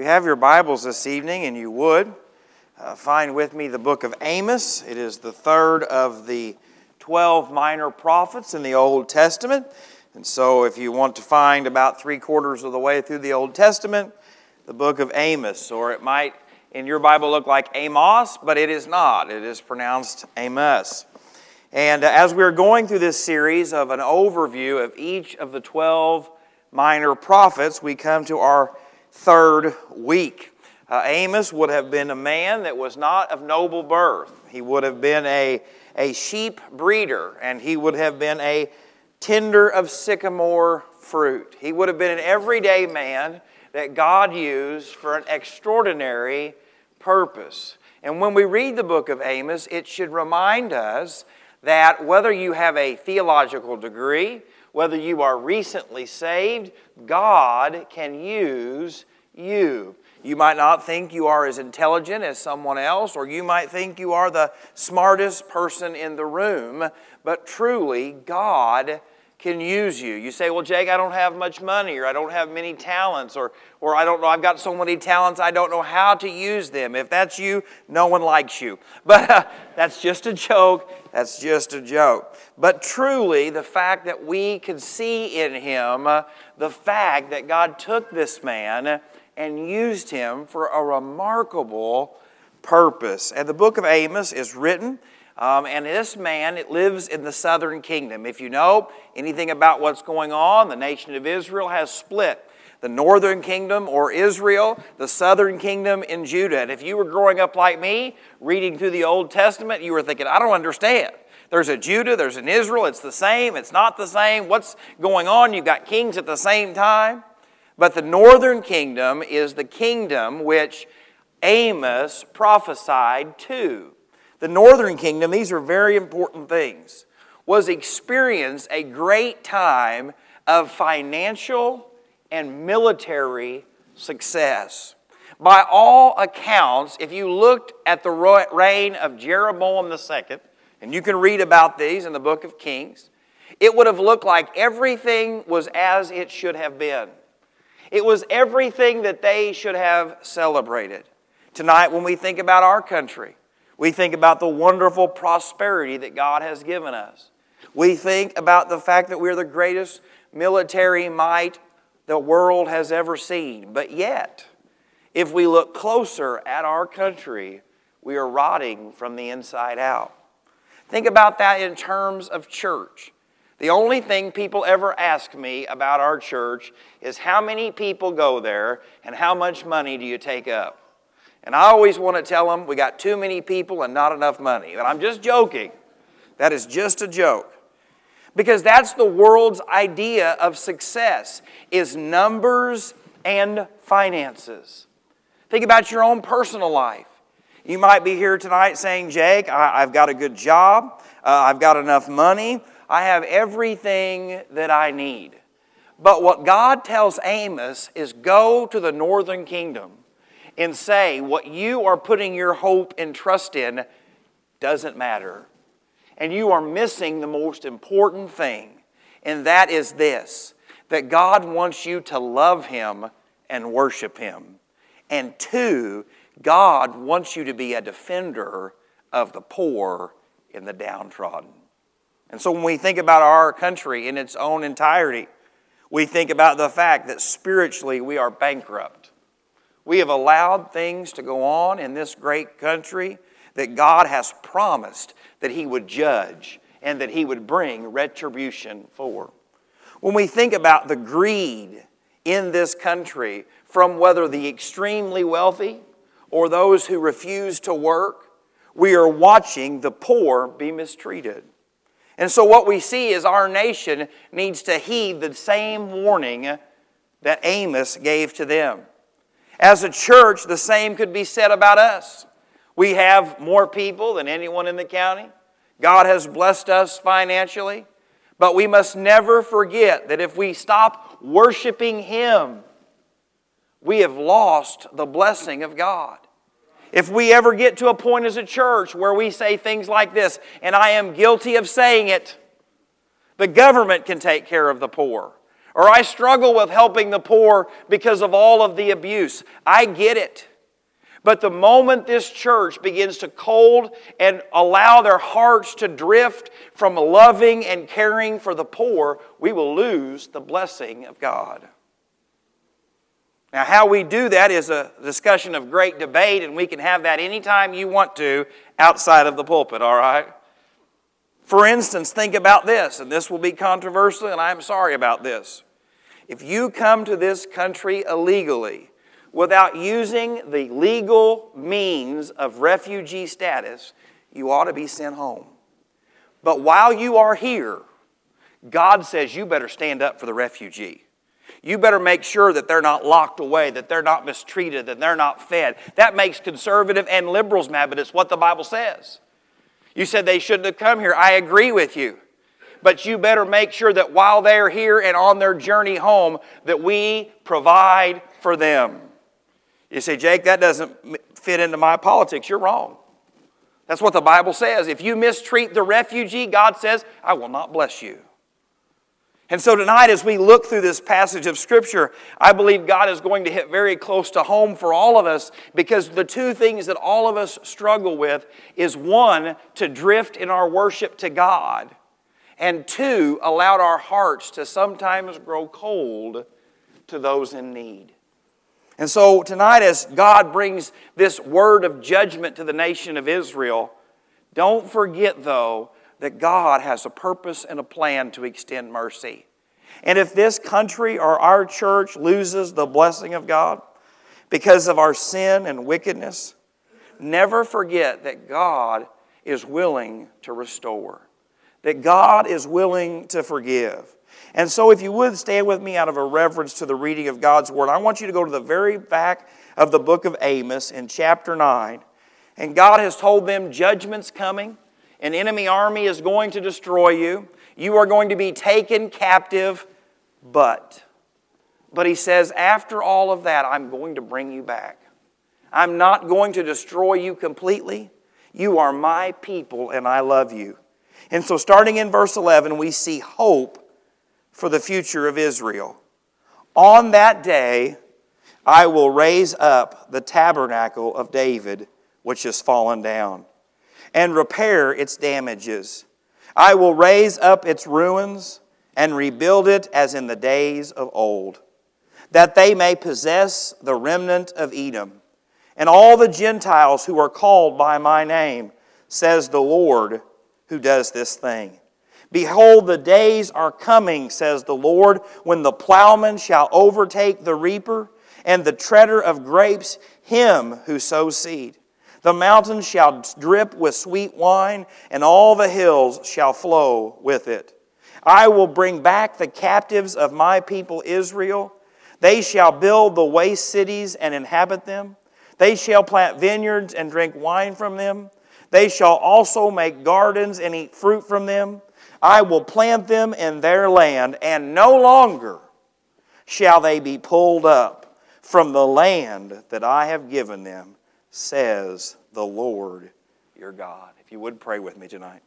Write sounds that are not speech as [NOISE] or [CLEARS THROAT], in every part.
you have your Bibles this evening, and you would, uh, find with me the book of Amos. It is the third of the 12 minor prophets in the Old Testament. And so, if you want to find about three quarters of the way through the Old Testament, the book of Amos, or it might in your Bible look like Amos, but it is not. It is pronounced Amos. And uh, as we're going through this series of an overview of each of the 12 minor prophets, we come to our third week. Uh, Amos would have been a man that was not of noble birth. He would have been a, a sheep breeder, and he would have been a tender of sycamore fruit. He would have been an everyday man that God used for an extraordinary purpose. And when we read the book of Amos, it should remind us that whether you have a theological degree, whether you are recently saved, God can use you. You might not think you are as intelligent as someone else, or you might think you are the smartest person in the room, but truly, God can use you. You say, Well, Jake, I don't have much money, or I don't have many talents, or, or I don't know, I've got so many talents, I don't know how to use them. If that's you, no one likes you. But [LAUGHS] uh, that's just a joke. That's just a joke. But truly, the fact that we can see in him uh, the fact that God took this man and used him for a remarkable purpose. And the book of Amos is written um, and this man it lives in the southern kingdom. If you know anything about what's going on, the nation of Israel has split. The northern kingdom or Israel, the southern kingdom in Judah. And if you were growing up like me, reading through the Old Testament, you were thinking, I don't understand. There's a Judah, there's an Israel, it's the same, it's not the same. What's going on? You've got kings at the same time. But the northern kingdom is the kingdom which Amos prophesied to the northern kingdom, these are very important things, was experienced a great time of financial and military success. By all accounts, if you looked at the reign of Jeroboam II, and you can read about these in the book of Kings, it would have looked like everything was as it should have been. It was everything that they should have celebrated. Tonight, when we think about our country, we think about the wonderful prosperity that God has given us. We think about the fact that we're the greatest military might the world has ever seen. But yet, if we look closer at our country, we are rotting from the inside out. Think about that in terms of church. The only thing people ever ask me about our church is how many people go there and how much money do you take up? And I always want to tell them we got too many people and not enough money. But I'm just joking. That is just a joke. Because that's the world's idea of success is numbers and finances. Think about your own personal life. You might be here tonight saying, Jake, I, have got a good job, uh, I've got enough money, I have everything that I need. But what God tells Amos is go to the northern kingdom and say what you are putting your hope and trust in doesn't matter. And you are missing the most important thing, and that is this that God wants you to love Him and worship Him. And two, God wants you to be a defender of the poor and the downtrodden. And so when we think about our country in its own entirety, we think about the fact that spiritually we are bankrupt. We have allowed things to go on in this great country that God has promised that He would judge and that He would bring retribution for. When we think about the greed in this country, from whether the extremely wealthy or those who refuse to work, we are watching the poor be mistreated. And so, what we see is our nation needs to heed the same warning that Amos gave to them. As a church, the same could be said about us. We have more people than anyone in the county. God has blessed us financially. But we must never forget that if we stop worshiping Him, we have lost the blessing of God. If we ever get to a point as a church where we say things like this, and I am guilty of saying it, the government can take care of the poor. Or I struggle with helping the poor because of all of the abuse. I get it. But the moment this church begins to cold and allow their hearts to drift from loving and caring for the poor, we will lose the blessing of God. Now, how we do that is a discussion of great debate, and we can have that anytime you want to outside of the pulpit, all right? For instance, think about this, and this will be controversial, and I'm sorry about this. If you come to this country illegally without using the legal means of refugee status, you ought to be sent home. But while you are here, God says you better stand up for the refugee. You better make sure that they're not locked away, that they're not mistreated, that they're not fed. That makes conservative and liberals mad, but it's what the Bible says. You said they shouldn't have come here. I agree with you. But you better make sure that while they're here and on their journey home, that we provide for them. You say, Jake, that doesn't fit into my politics. You're wrong. That's what the Bible says. If you mistreat the refugee, God says, I will not bless you. And so tonight, as we look through this passage of Scripture, I believe God is going to hit very close to home for all of us because the two things that all of us struggle with is one, to drift in our worship to God, and two, allowed our hearts to sometimes grow cold to those in need. And so tonight, as God brings this word of judgment to the nation of Israel, don't forget, though, that God has a purpose and a plan to extend mercy. And if this country or our church loses the blessing of God because of our sin and wickedness, never forget that God is willing to restore, that God is willing to forgive. And so, if you would stand with me out of a reverence to the reading of God's Word, I want you to go to the very back of the book of Amos in chapter 9. And God has told them judgment's coming. An enemy army is going to destroy you. You are going to be taken captive, but. But he says, after all of that, I'm going to bring you back. I'm not going to destroy you completely. You are my people, and I love you. And so, starting in verse 11, we see hope for the future of Israel. On that day, I will raise up the tabernacle of David, which has fallen down and repair its damages. I will raise up its ruins and rebuild it as in the days of old, that they may possess the remnant of Edom and all the Gentiles who are called by my name, says the Lord who does this thing. Behold, the days are coming, says the Lord, when the plowman shall overtake the reaper, and the treader of grapes him who sows seed. The mountains shall drip with sweet wine, and all the hills shall flow with it. I will bring back the captives of my people Israel. They shall build the waste cities and inhabit them. They shall plant vineyards and drink wine from them. They shall also make gardens and eat fruit from them. I will plant them in their land, and no longer shall they be pulled up from the land that I have given them says the Lord your God. If you would pray with me tonight.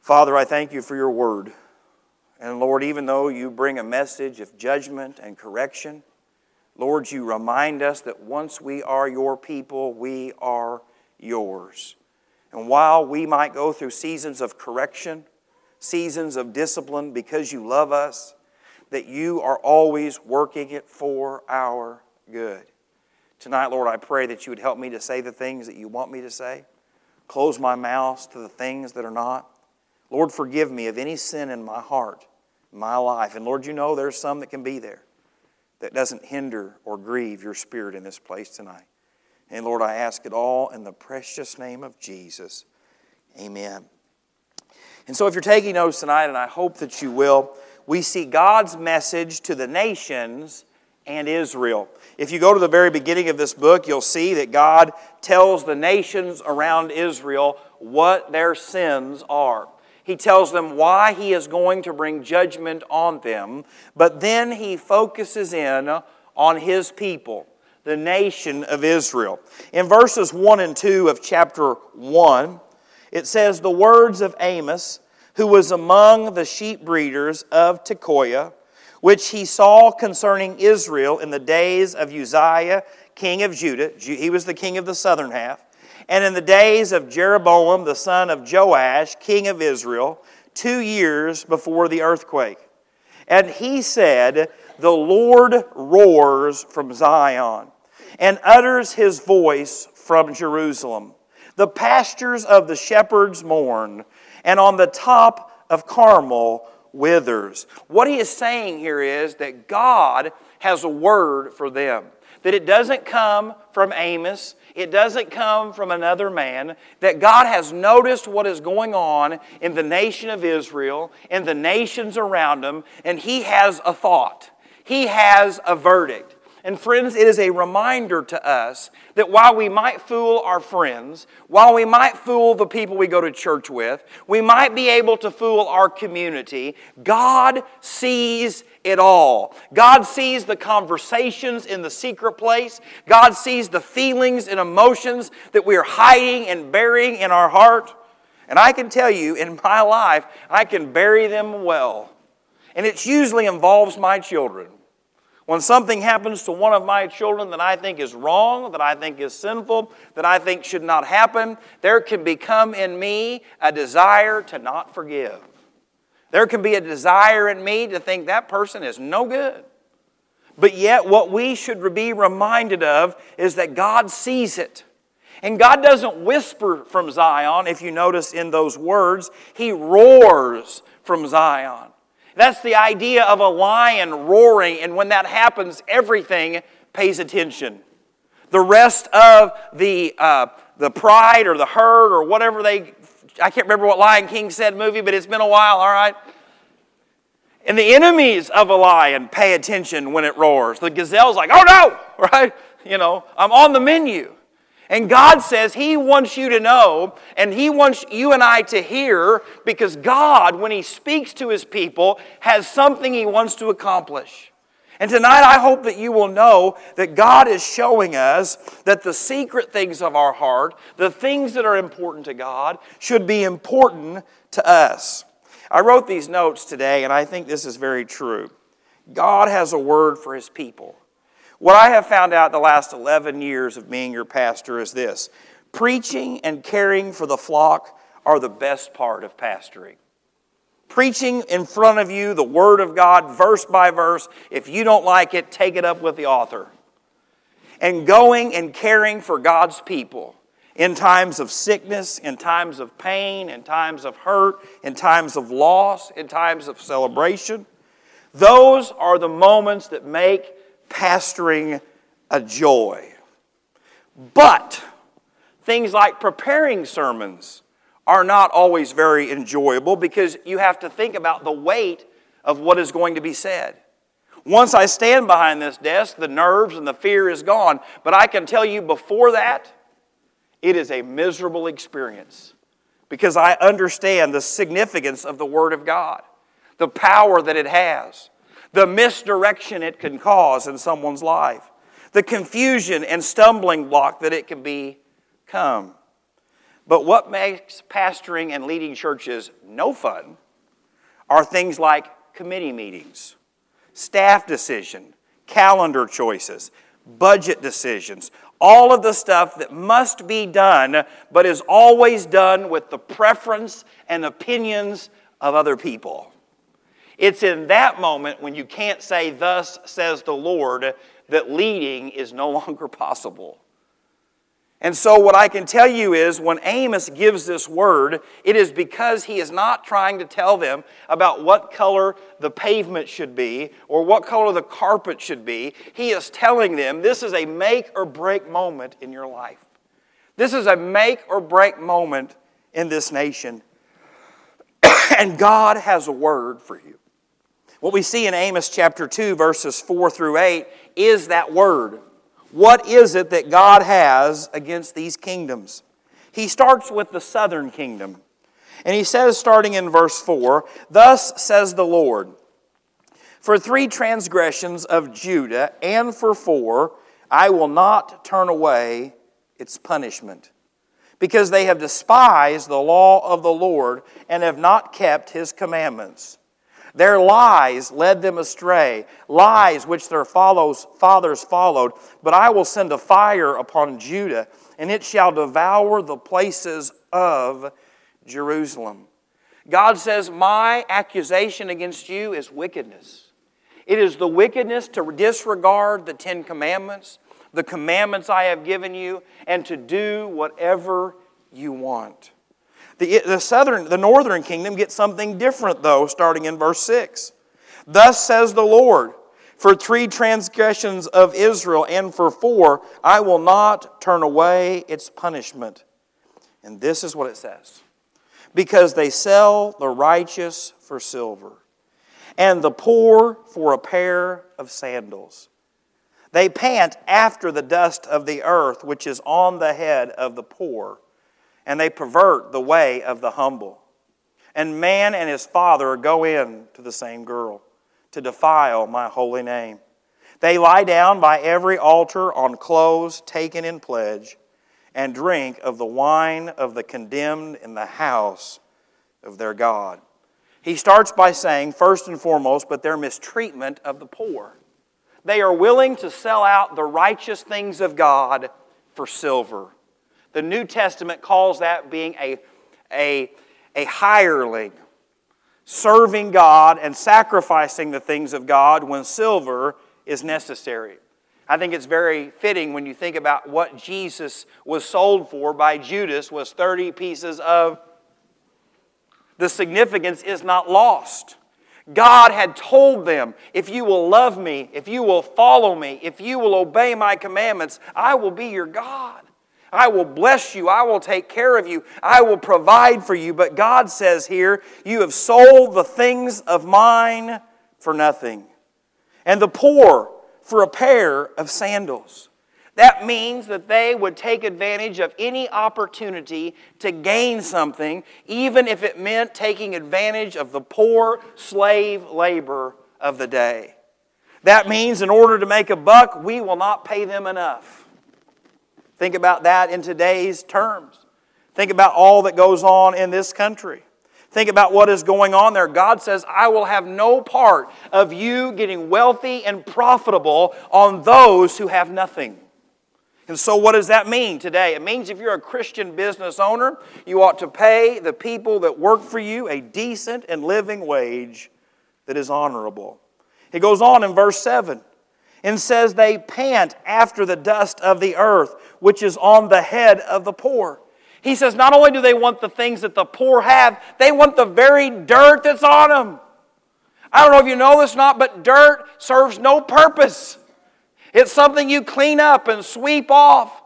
Father, I thank you for your word. And Lord, even though you bring a message of judgment and correction, Lord, you remind us that once we are your people, we are yours. And while we might go through seasons of correction, seasons of discipline because you love us, that you are always working it for our good. Tonight, Lord, I pray that you would help me to say the things that you want me to say. Close my mouth to the things that are not. Lord, forgive me of any sin in my heart, my life. And Lord, you know there's some that can be there that doesn't hinder or grieve your spirit in this place tonight. And Lord, I ask it all in the precious name of Jesus. Amen. And so, if you're taking notes tonight, and I hope that you will, we see God's message to the nations and Israel. If you go to the very beginning of this book, you'll see that God tells the nations around Israel what their sins are. He tells them why He is going to bring judgment on them, but then He focuses in on His people, the nation of Israel. In verses 1 and 2 of chapter 1, it says, The words of Amos, who was among the sheep breeders of Tekoa, which he saw concerning Israel in the days of Uzziah, king of Judah. He was the king of the southern half. And in the days of Jeroboam, the son of Joash, king of Israel, two years before the earthquake. And he said, The Lord roars from Zion and utters his voice from Jerusalem. The pastures of the shepherds mourn, and on the top of Carmel withers. What he is saying here is that God has a word for them. That it doesn't come from Amos, it doesn't come from another man, that God has noticed what is going on in the nation of Israel, in the nations around them, and He has a thought. He has a verdict. And friends, it is a reminder to us that while we might fool our friends, while we might fool the people we go to church with, we might be able to fool our community, God sees it all. God sees the conversations in the secret place. God sees the feelings and emotions that we are hiding and burying in our heart. And I can tell you, in my life, I can bury them well. And it usually involves my children. When something happens to one of my children that I think is wrong, that I think is sinful, that I think should not happen, there can become in me a desire to not forgive. There can be a desire in me to think that person is no good. But yet, what we should be reminded of is that God sees it. And God doesn't whisper from Zion, if you notice in those words, He roars from Zion. That's the idea of a lion roaring, and when that happens, everything pays attention. The rest of the, uh, the pride or the herd or whatever they, I can't remember what Lion King said movie, but it's been a while, all right? And the enemies of a lion pay attention when it roars. The gazelle's like, oh no, [LAUGHS] right? You know, I'm on the menu. And God says He wants you to know, and He wants you and I to hear, because God, when He speaks to His people, has something He wants to accomplish. And tonight, I hope that you will know that God is showing us that the secret things of our heart, the things that are important to God, should be important to us. I wrote these notes today, and I think this is very true. God has a word for His people. What I have found out the last 11 years of being your pastor is this preaching and caring for the flock are the best part of pastoring. Preaching in front of you the Word of God, verse by verse. If you don't like it, take it up with the author. And going and caring for God's people in times of sickness, in times of pain, in times of hurt, in times of loss, in times of celebration. Those are the moments that make pastoring a joy. But things like preparing sermons are not always very enjoyable because you have to think about the weight of what is going to be said. Once I stand behind this desk, the nerves and the fear is gone. But I can tell you before that, it is a miserable experience because I understand the significance of the Word of God, the power that it has the misdirection it can cause in someone's life, the confusion and stumbling block that it can become. But what makes pastoring and leading churches no fun are things like committee meetings, staff decision, calendar choices, budget decisions, all of the stuff that must be done, but is always done with the preference and opinions of other people. It's in that moment when you can't say, Thus says the Lord, that leading is no [LAUGHS] longer possible. And so, what I can tell you is when Amos gives this word, it is because he is not trying to tell them about what color the pavement should be or what color the carpet should be. He is telling them this is a make or break moment in your life. This is a make or break moment in this nation. [CLEARS THROAT] and God has a word for you. What we see in Amos chapter 2, verses 4 through 8, is that word. What is it that God has against these kingdoms? He starts with the southern kingdom. And he says, starting in verse 4, Thus says the Lord, For three transgressions of Judah, and for four, I will not turn away its punishment, because they have despised the law of the Lord and have not kept his commandments. Their lies led them astray, lies which their follows, fathers followed. But I will send a fire upon Judah, and it shall devour the places of Jerusalem. God says, My accusation against you is wickedness. It is the wickedness to disregard the Ten Commandments, the commandments I have given you, and to do whatever you want. The, the southern, the northern kingdom gets something different, though, starting in verse 6. Thus says the Lord, for three transgressions of Israel and for four, I will not turn away its punishment. And this is what it says because they sell the righteous for silver and the poor for a pair of sandals. They pant after the dust of the earth, which is on the head of the poor and they pervert the way of the humble. And man and his father go in to the same girl to defile my holy name. They lie down by every altar on clothes taken in pledge and drink of the wine of the condemned in the house of their God. He starts by saying, first and foremost, but their mistreatment of the poor. They are willing to sell out the righteous things of God for silver. The New Testament calls that being a, a, a hireling, serving God and sacrificing the things of God when silver is necessary. I think it's very fitting when you think about what Jesus was sold for by Judas was 30 pieces of the significance is not lost. God had told them, if you will love me, if you will follow me, if you will obey my commandments, I will be your God. I will bless you. I will take care of you. I will provide for you. But God says here, You have sold the things of mine for nothing, and the poor for a pair of sandals. That means that they would take advantage of any opportunity to gain something, even if it meant taking advantage of the poor slave labor of the day. That means in order to make a buck, we will not pay them enough. Think about that in today's terms. Think about all that goes on in this country. Think about what is going on there. God says, I will have no part of you getting wealthy and profitable on those who have nothing. And so, what does that mean today? It means if you're a Christian business owner, you ought to pay the people that work for you a decent and living wage that is honorable. He goes on in verse 7 and says they pant after the dust of the earth, which is on the head of the poor. He says not only do they want the things that the poor have, they want the very dirt that's on them. I don't know if you know this or not, but dirt serves no purpose. It's something you clean up and sweep off.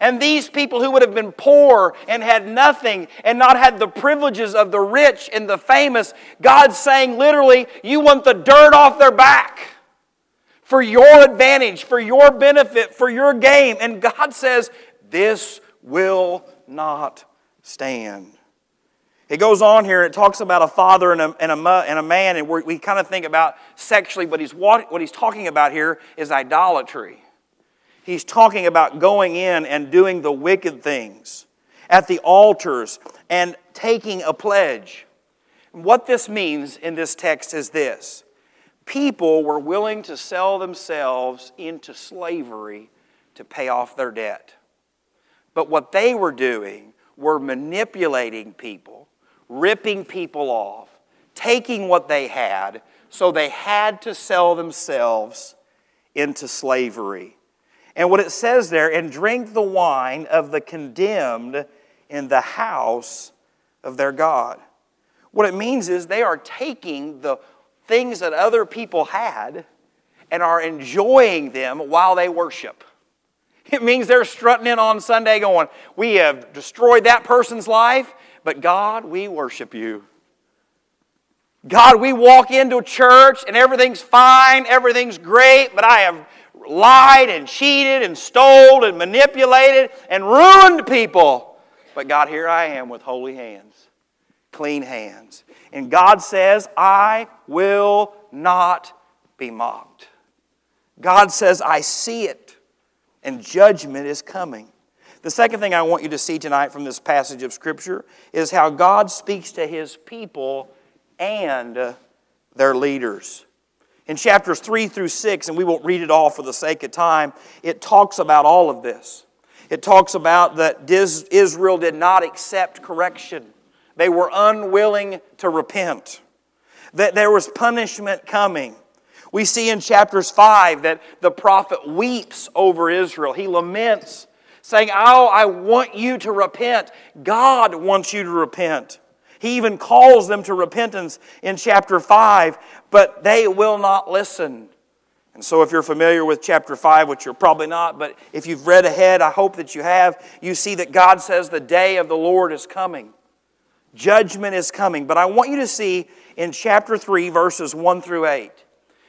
And these people who would have been poor and had nothing and not had the privileges of the rich and the famous, God's saying literally, you want the dirt off their back for your advantage, for your benefit, for your gain. And God says, This will not stand. It goes on here, it talks about a father and a, and a, and a man, and we kind of think about sexually, but he's, what, what he's talking about here is idolatry. He's talking about going in and doing the wicked things at the altars and taking a pledge. What this means in this text is this people were willing to sell themselves into slavery to pay off their debt. But what they were doing were manipulating people, ripping people off, taking what they had, so they had to sell themselves into slavery. And what it says there, and drink the wine of the condemned in the house of their God. What it means is they are taking the things that other people had and are enjoying them while they worship. It means they're strutting in on Sunday going, We have destroyed that person's life, but God, we worship you. God, we walk into a church and everything's fine, everything's great, but I have lied and cheated and stole and manipulated and ruined people. But God, here I am with holy hands, clean hands. And God says, I will not be mocked. God says, I see it, and judgment is coming. The second thing I want you to see tonight from this passage of Scripture is how God speaks to His people and their leaders. In chapters 3 through 6, and we won't read it all for the sake of time, it talks about all of this. It talks about that Israel did not accept correction, they were unwilling to repent, that there was punishment coming. We see in chapters 5 that the prophet weeps over Israel. He laments, saying, Oh, I want you to repent. God wants you to repent. He even calls them to repentance in chapter 5, but they will not listen. And so, if you're familiar with chapter 5, which you're probably not, but if you've read ahead, I hope that you have, you see that God says the day of the Lord is coming. Judgment is coming. But I want you to see in chapter 3, verses 1 through 8.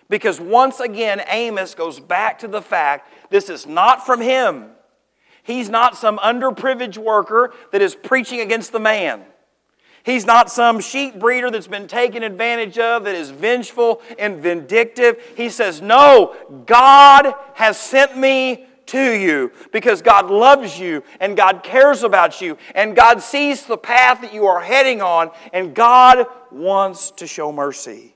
Because once again, Amos goes back to the fact this is not from him. He's not some underprivileged worker that is preaching against the man. He's not some sheep breeder that's been taken advantage of, that is vengeful and vindictive. He says, No, God has sent me to you because God loves you and God cares about you and God sees the path that you are heading on and God wants to show mercy.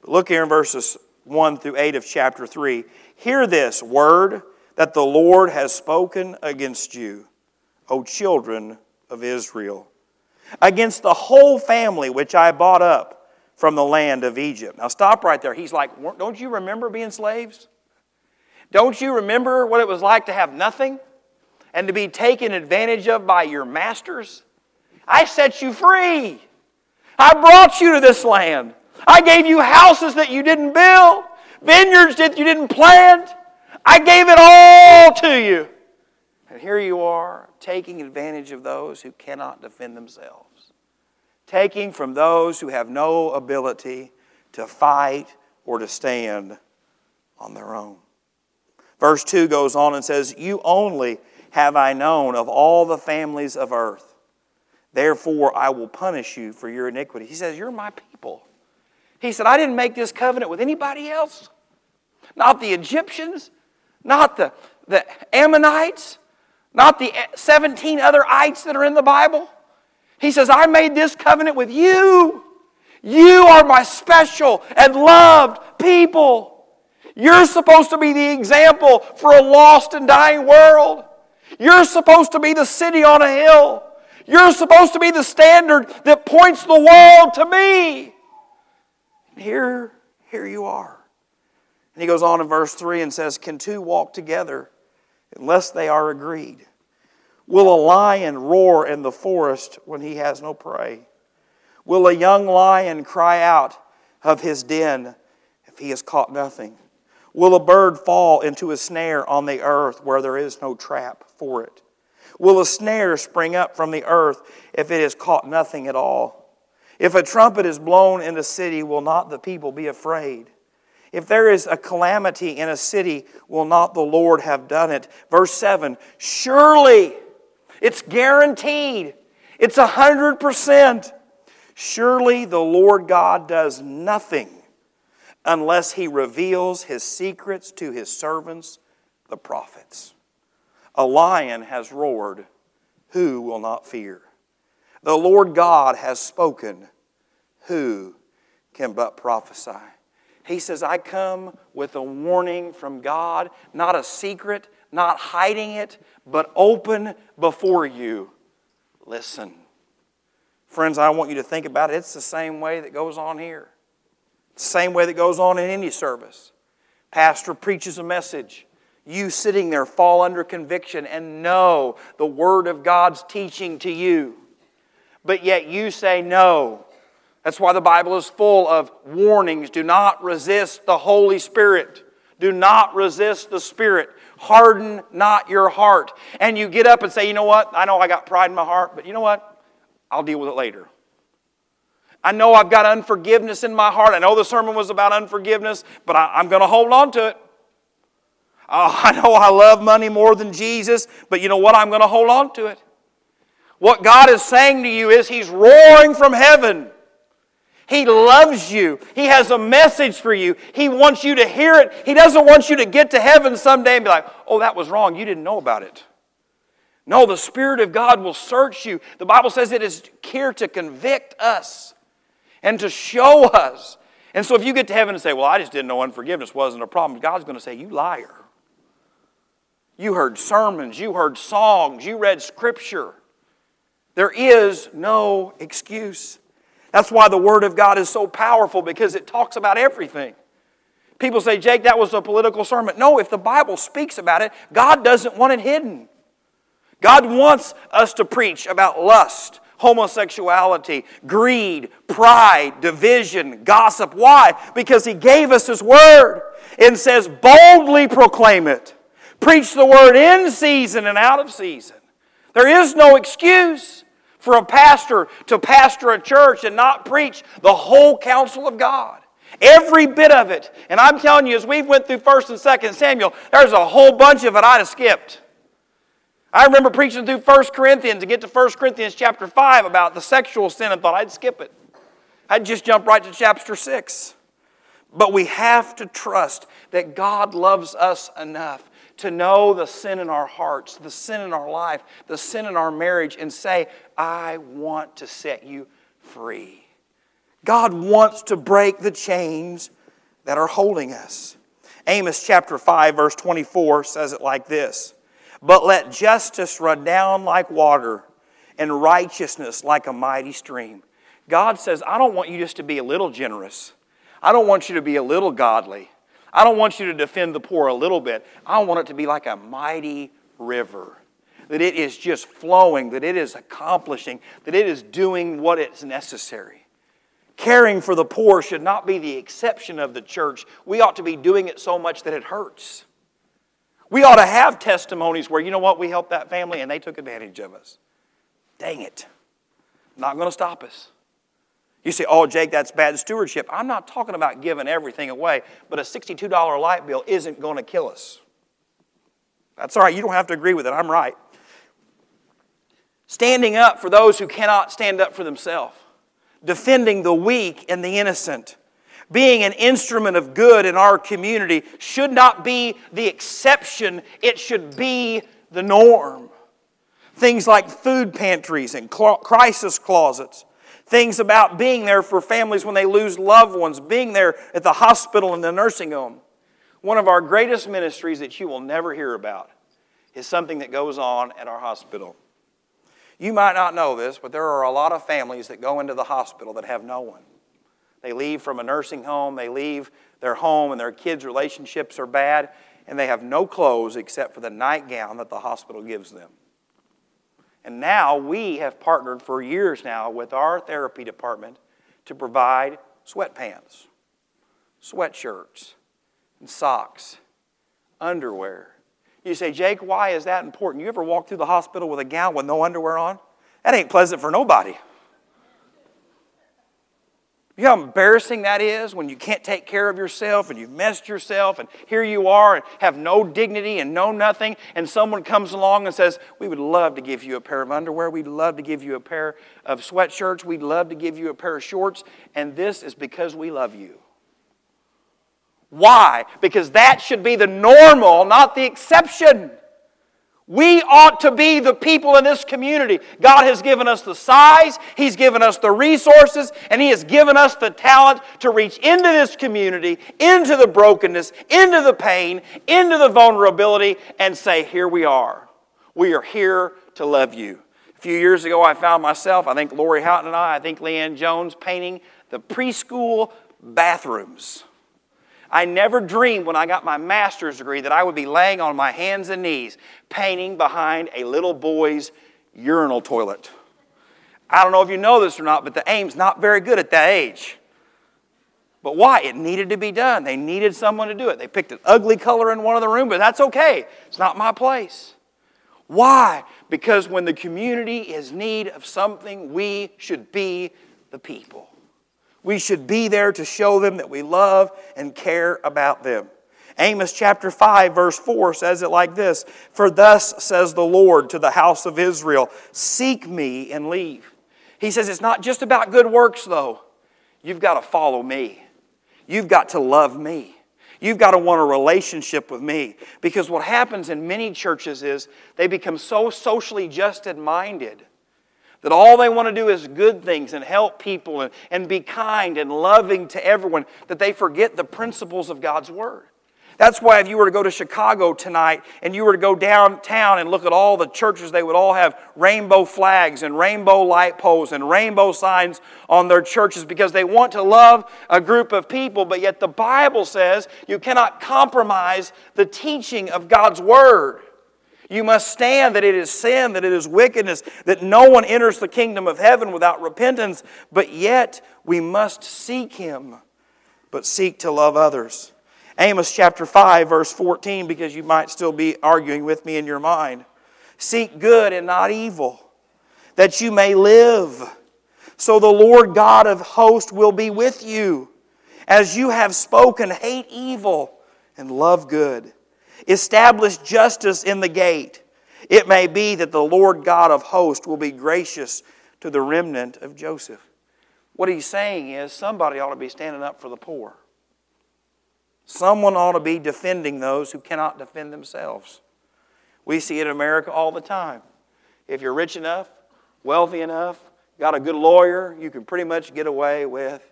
But look here in verses 1 through 8 of chapter 3. Hear this word that the Lord has spoken against you, O children of Israel against the whole family which I bought up from the land of Egypt. Now, stop right there. He's like, Don't you remember being slaves? Don't you remember what it was like to have nothing and to be taken advantage of by your masters? I set you free. I brought you to this land. I gave you houses that you didn't build, vineyards that you didn't plant. I gave it all to you. And here you are taking advantage of those who cannot defend themselves, taking from those who have no ability to fight or to stand on their own. Verse 2 goes on and says, You only have I known of all the families of earth. Therefore, I will punish you for your iniquity. He says, You're my people. He said, I didn't make this covenant with anybody else. Not the Egyptians, not the, the Ammonites, not the 17 other ites that are in the Bible. He says, I made this covenant with you. You are my special and loved people. You're supposed to be the example for a lost and dying world. You're supposed to be the city on a hill. You're supposed to be the standard that points the world to me. Here, here you are. And he goes on in verse 3 and says, Can two walk together unless they are agreed. Will a lion roar in the forest when he has no prey? Will a young lion cry out of his den if he has caught nothing? Will a bird fall into a snare on the earth where there is no trap for it? Will a snare spring up from the earth if it has caught nothing at all? If a trumpet is blown in a city, will not the people be afraid? If there is a calamity in a city, will not the Lord have done it? Verse 7 Surely, it's guaranteed, it's a hundred percent. Surely the Lord God does nothing unless he reveals his secrets to his servants, the prophets. A lion has roared, who will not fear? The Lord God has spoken, who can but prophesy? He says, I come with a warning from God, not a secret, not hiding it, but open before you. Listen. Friends, I want you to think about it. It's the same way that goes on here. Same way that goes on in any service. Pastor preaches a message. You sitting there fall under conviction and know the Word of God's teaching to you. But yet you say, No, that's why the Bible is full of warnings. Do not resist the Holy Spirit. Do not resist the Spirit. Harden not your heart. And you get up and say, you know what? I know I got pride in my heart, but you know what? I'll deal with it later. I know I've got unforgiveness in my heart. I know the sermon was about unforgiveness, but I, am going to hold on to it. Oh, [LAUGHS] I know I love money more than Jesus, but you know what? I'm going to hold on to it. What God is saying to you is He's roaring from heaven. He loves you. He has a message for you. He wants you to hear it. He doesn't want you to get to heaven someday and be like, oh, that was wrong. You didn't know about it. No, the Spirit of God will search you. The Bible says it is here to convict us and to show us And so if you get to heaven and say, Well, I just didn't know unforgiveness wasn't a problem, God's going to say, You liar. You heard sermons, you heard songs, you read scripture. There is no excuse. That's why the Word of God is so powerful because it talks about everything. People say, Jake, that was a political sermon. No, if the Bible speaks about it, God doesn't want it hidden. God wants us to preach about lust, homosexuality, greed, pride, division, gossip. Why? Because He gave us His Word and says, boldly proclaim it. Preach the Word in season and out of season. There is no excuse for a pastor to pastor a church and not preach the whole counsel of God. Every bit of it. And I'm telling you, as we went through 1st and 2nd Samuel, there's a whole bunch of it I'd have skipped. I remember preaching through 1 Corinthians and get to 1 Corinthians chapter 5 about the sexual sin and thought I'd skip it. I'd just jump right to chapter 6. But we have to trust that God loves us enough to know the sin in our hearts, the sin in our life, the sin in our marriage, and say, I want to set you free. God wants to break the chains that are holding us. Amos chapter 5, verse 24 says it like this but let justice run down like water and righteousness like a mighty stream. God says, I don't want you just to be a little generous. I don't want you to be a little godly. I don't want you to defend the poor a little bit. I want it to be like a mighty river. That it is just flowing, that it is accomplishing, that it is doing what is necessary. Caring for the poor should not be the exception of the church. We ought to be doing it so much that it hurts. We ought to have testimonies where, you know what, we helped that family and they took advantage of us. Dang it. Not going to stop us. You say, oh, Jake, that's bad stewardship. I'm not talking about giving everything away, but a $62 light bill isn't going to kill us. That's all right. You don't have to agree with it. I'm right. Standing up for those who cannot stand up for themselves, defending the weak and the innocent being an instrument of good in our community should not be the exception, it should be the norm. Things like food pantries and crisis closets. Things about being there for families when they lose loved ones, being there at the hospital and the nursing home. One of our greatest ministries that you will never hear about is something that goes on at our hospital. You might not know this, but there are a lot of families that go into the hospital that have no one. They leave from a nursing home, they leave their home, and their kids' relationships are bad, and they have no clothes except for the nightgown that the hospital gives them. And now we have partnered for years now with our therapy department to provide sweatpants, sweatshirts, and socks, underwear. You say, Jake, why is that important? You ever walk through the hospital with a gown with no underwear on? That ain't pleasant for nobody. You know how embarrassing that is when you can't take care of yourself and you've messed yourself and here you are and have no dignity and know nothing and someone comes along and says, We would love to give you a pair of underwear. We'd love to give you a pair of sweatshirts. We'd love to give you a pair of shorts. And this is because we love you. Why? Because that should be the normal, not the exception. We ought to be the people in this community. God has given us the size, He's given us the resources, and He has given us the talent to reach into this community, into the brokenness, into the pain, into the vulnerability, and say, Here we are. We are here to love you. A few years ago, I found myself, I think Lori Houghton and I, I think Leanne Jones, painting the preschool bathrooms. I never dreamed when I got my master's degree that I would be laying on my hands and knees painting behind a little boy's urinal toilet. I don't know if you know this or not, but the AIM's not very good at that age. But why? It needed to be done. They needed someone to do it. They picked an ugly color in one of the rooms, but that's okay. It's not my place. Why? Because when the community is need of something, we should be the people. We should be there to show them that we love and care about them. Amos chapter 5, verse 4 says it like this For thus says the Lord to the house of Israel, Seek me and leave. He says it's not just about good works, though. You've got to follow me, you've got to love me. You've got to want a relationship with me. Because what happens in many churches is they become so socially justed minded that all they want to do is good things and help people and, and be kind and loving to everyone, that they forget the principles of God's Word. That's why if you were to go to Chicago tonight and you were to go downtown and look at all the churches, they would all have rainbow flags and rainbow light poles and rainbow signs on their churches because they want to love a group of people, but yet the Bible says you cannot compromise the teaching of God's Word. You must stand that it is sin, that it is wickedness, that no one enters the kingdom of heaven without repentance, but yet we must seek Him, but seek to love others. Amos chapter 5, verse 14, because you might still be arguing with me in your mind. Seek good and not evil, that you may live. So the Lord God of hosts will be with you. As you have spoken, hate evil and love good. Establish justice in the gate. It may be that the Lord God of hosts will be gracious to the remnant of Joseph. What he's saying is somebody ought to be standing up for the poor. Someone ought to be defending those who cannot defend themselves. We see it in America all the time. If you're rich enough, wealthy enough, got a good lawyer, you can pretty much get away with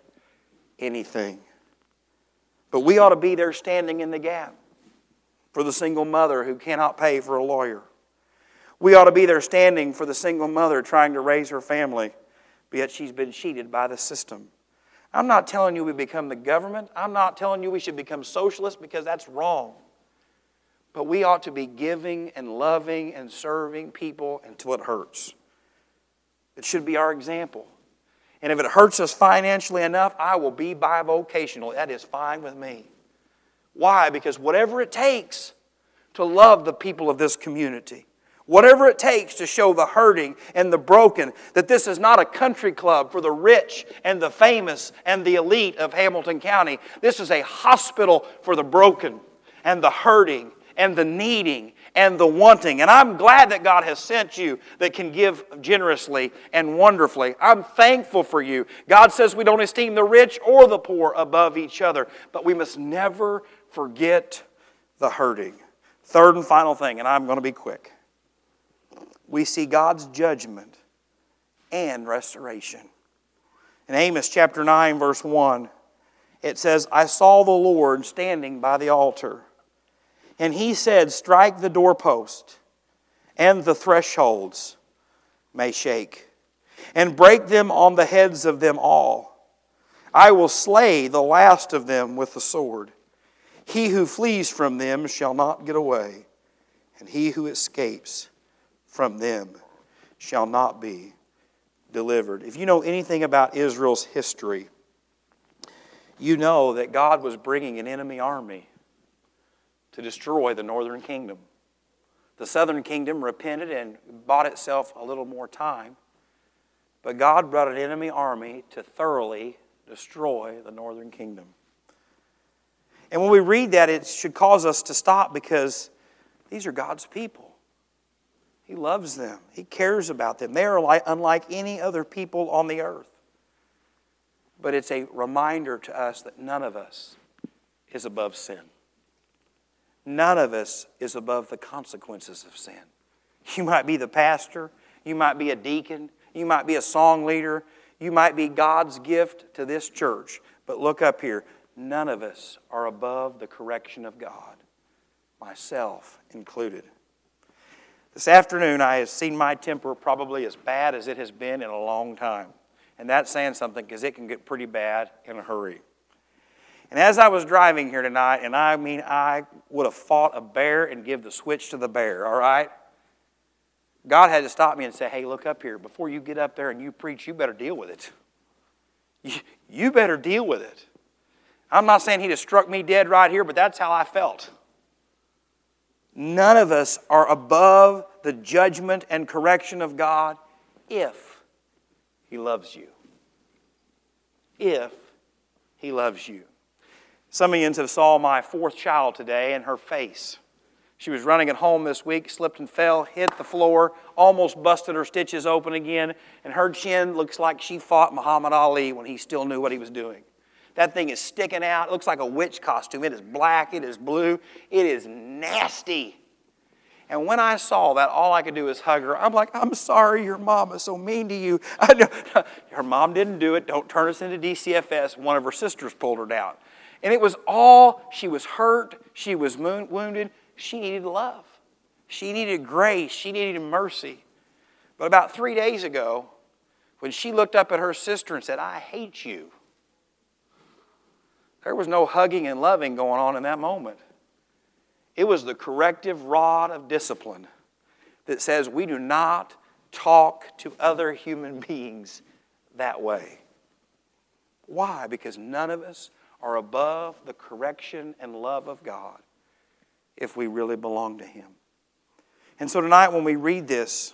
anything. But we ought to be there standing in the gap for the single mother who cannot pay for a lawyer. We ought to be there standing for the single mother trying to raise her family, but yet she's been cheated by the system. I'm not telling you we become the government. I'm not telling you we should become socialists because that's wrong. But we ought to be giving and loving and serving people until it hurts. It should be our example. And if it hurts us financially enough, I will be bivocational. That is fine with me. Why? Because whatever it takes to love the people of this community, Whatever it takes to show the hurting and the broken that this is not a country club for the rich and the famous and the elite of Hamilton County. This is a hospital for the broken and the hurting and the needing and the wanting. And I'm glad that God has sent you that can give generously and wonderfully. I'm thankful for you. God says we don't esteem the rich or the poor above each other, but we must never forget the hurting. Third and final thing, and I'm going to be quick we see God's judgment and restoration. In Amos chapter 9, verse 1, it says, I saw the Lord standing by the altar, and he said, Strike the doorpost, and the thresholds may shake, and break them on the heads of them all. I will slay the last of them with the sword. He who flees from them shall not get away, and he who escapes from them shall not be delivered. If you know anything about Israel's history, you know that God was bringing an enemy army to destroy the northern kingdom. The southern kingdom repented and bought itself a little more time, but God brought an enemy army to thoroughly destroy the northern kingdom. And when we read that, it should cause us to stop because these are God's people. He loves them. He cares about them. They are like, unlike any other people on the earth. But it's a reminder to us that none of us is above sin. None of us is above the consequences of sin. You might be the pastor, you might be a deacon, you might be a song leader, you might be God's gift to this church. But look up here none of us are above the correction of God, myself included. This afternoon, I have seen my temper probably as bad as it has been in a long time. And that's saying something because it can get pretty bad in a hurry. And as I was driving here tonight, and I mean, I would have fought a bear and give the switch to the bear, all right? God had to stop me and say, hey, look up here. Before you get up there and you preach, you better deal with it. You better deal with it. I'm not saying he'd have struck me dead right here, but that's how I felt. None of us are above the judgment and correction of God if He loves you. If He loves you. Some of you have saw my fourth child today and her face. She was running at home this week, slipped and fell, hit the floor, almost busted her stitches open again, and her chin looks like she fought Muhammad Ali when he still knew what he was doing. That thing is sticking out. It looks like a witch costume. It is black. It is blue. It is nasty. And when I saw that, all I could do was hug her. I'm like, I'm sorry your mom is so mean to you. [LAUGHS] [LAUGHS] Her mom didn't do it. Don't turn us into DCFS. One of her sisters pulled her down. And it was all, she was hurt. She was wounded. She needed love. She needed grace. She needed mercy. But about three days ago, when she looked up at her sister and said, I hate you, there was no hugging and loving going on in that moment. It was the corrective rod of discipline that says we do not talk to other human [LAUGHS] beings that way. Why? Because none of us are above the correction and love of God if we really belong to Him. And so tonight, when we read this,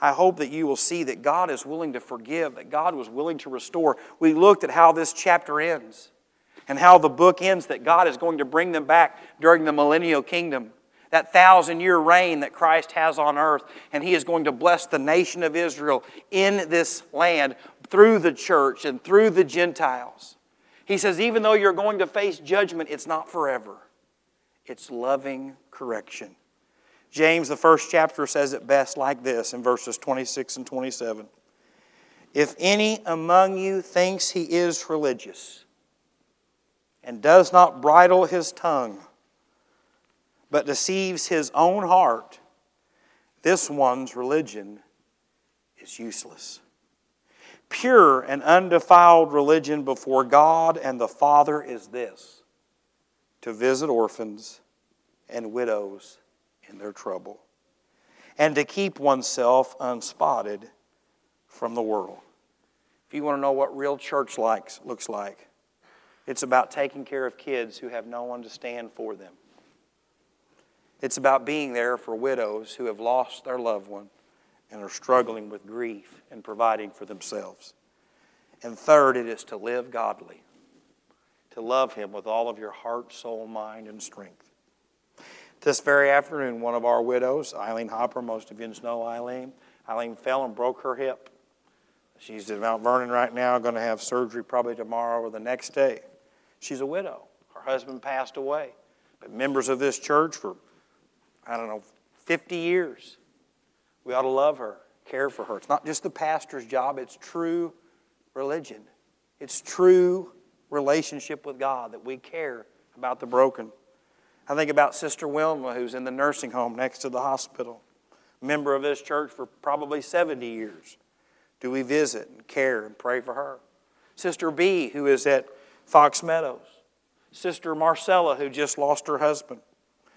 I hope that you will see that God is willing to forgive, that God was willing to restore. We looked at how this chapter ends and how the book ends that God is going to bring them back during the millennial kingdom. That thousand year reign that Christ has on earth, and He is going to bless the nation of Israel in this land through the church and through the Gentiles. He says, even though you're going to face judgment, it's not forever, it's loving correction. James, the first chapter, says it best like this in verses 26 and 27. If any among you thinks he is religious, and does not bridle his tongue, but deceives his own heart, this one's religion is useless. Pure and undefiled religion before God and the Father is this to visit orphans and widows in their trouble, and to keep oneself unspotted from the world. If you want to know what real church likes, looks like, it's about taking care of kids who have no one to stand for them. It's about being there for widows who have lost their loved one and are struggling with grief and providing for themselves. And third, it is to live godly, to love Him with all of your heart, soul, mind, and strength. This very afternoon, one of our widows, Eileen Hopper, most of you know Eileen, Eileen fell and broke her hip. She's at Mount Vernon right now, going to have surgery probably tomorrow or the next day. She's a widow. Her husband passed away. But members of this church for, I don't know, 50 years. We ought to love her, care for her. It's not just the pastor's job, it's true religion. It's true relationship with God that we care about the broken. I think about Sister Wilma, who's in the nursing home next to the hospital, member of this church for probably 70 years. Do we visit and care and pray for her? Sister B, who is at Fox Meadows. Sister Marcella, who just lost her husband.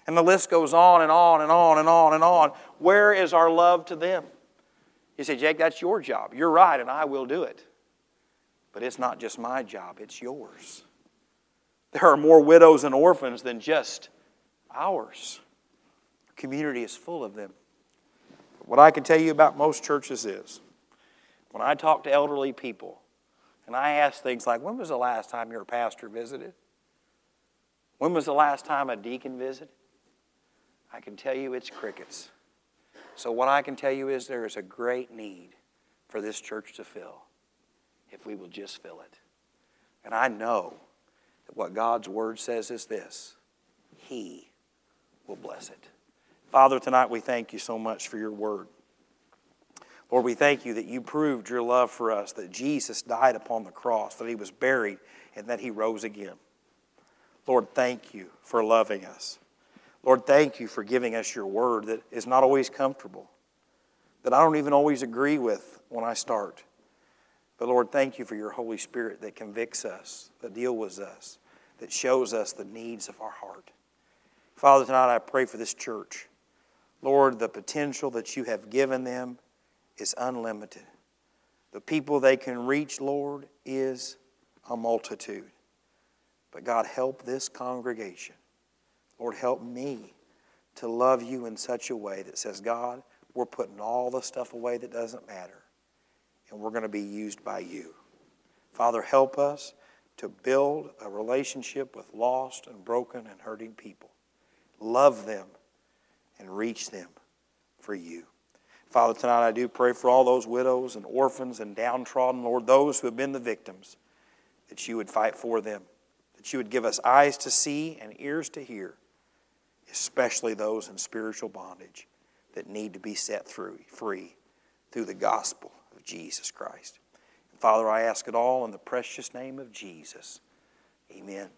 And the list goes on and on and on and on and on. Where is our love to them? You say, Jake, that's your job. You're right, and I will do it. But it's not just my job, it's yours. There are more widows and orphans than just ours. The community is full of them. What I can tell you about most churches is when I talk to elderly people, and I ask things like, when was the last time your pastor visited? When was the last time a deacon visited? I can tell you it's crickets. So, what I can tell you is there is a great need for this church to fill if we will just fill it. And I know that what God's word says is this He will bless it. Father, tonight we thank you so much for your word. Lord, we thank you that you proved your love for us, that Jesus died upon the cross, that he was buried, and that he rose again. Lord, thank you for loving us. Lord, thank you for giving us your word that is not always comfortable, that I don't even always agree with when I start. But Lord, thank you for your Holy Spirit that convicts us, that deals with us, that shows us the needs of our heart. Father, tonight I pray for this church. Lord, the potential that you have given them is unlimited. The people they can reach, Lord, is a multitude. But God, help this congregation. Lord, help me to love you in such a way that says, God, we're putting all the stuff away that doesn't matter, and we're going to be used by you. Father, help us to build a relationship with lost and broken and hurting people. Love them and reach them for you. Father, tonight I do pray for all those widows and orphans and downtrodden, Lord, those who have been the victims, that you would fight for them, that you would give us eyes to see and ears to hear, especially those in spiritual bondage that need to be set through, free through the gospel of Jesus Christ. Father, I ask it all in the precious name of Jesus. Amen.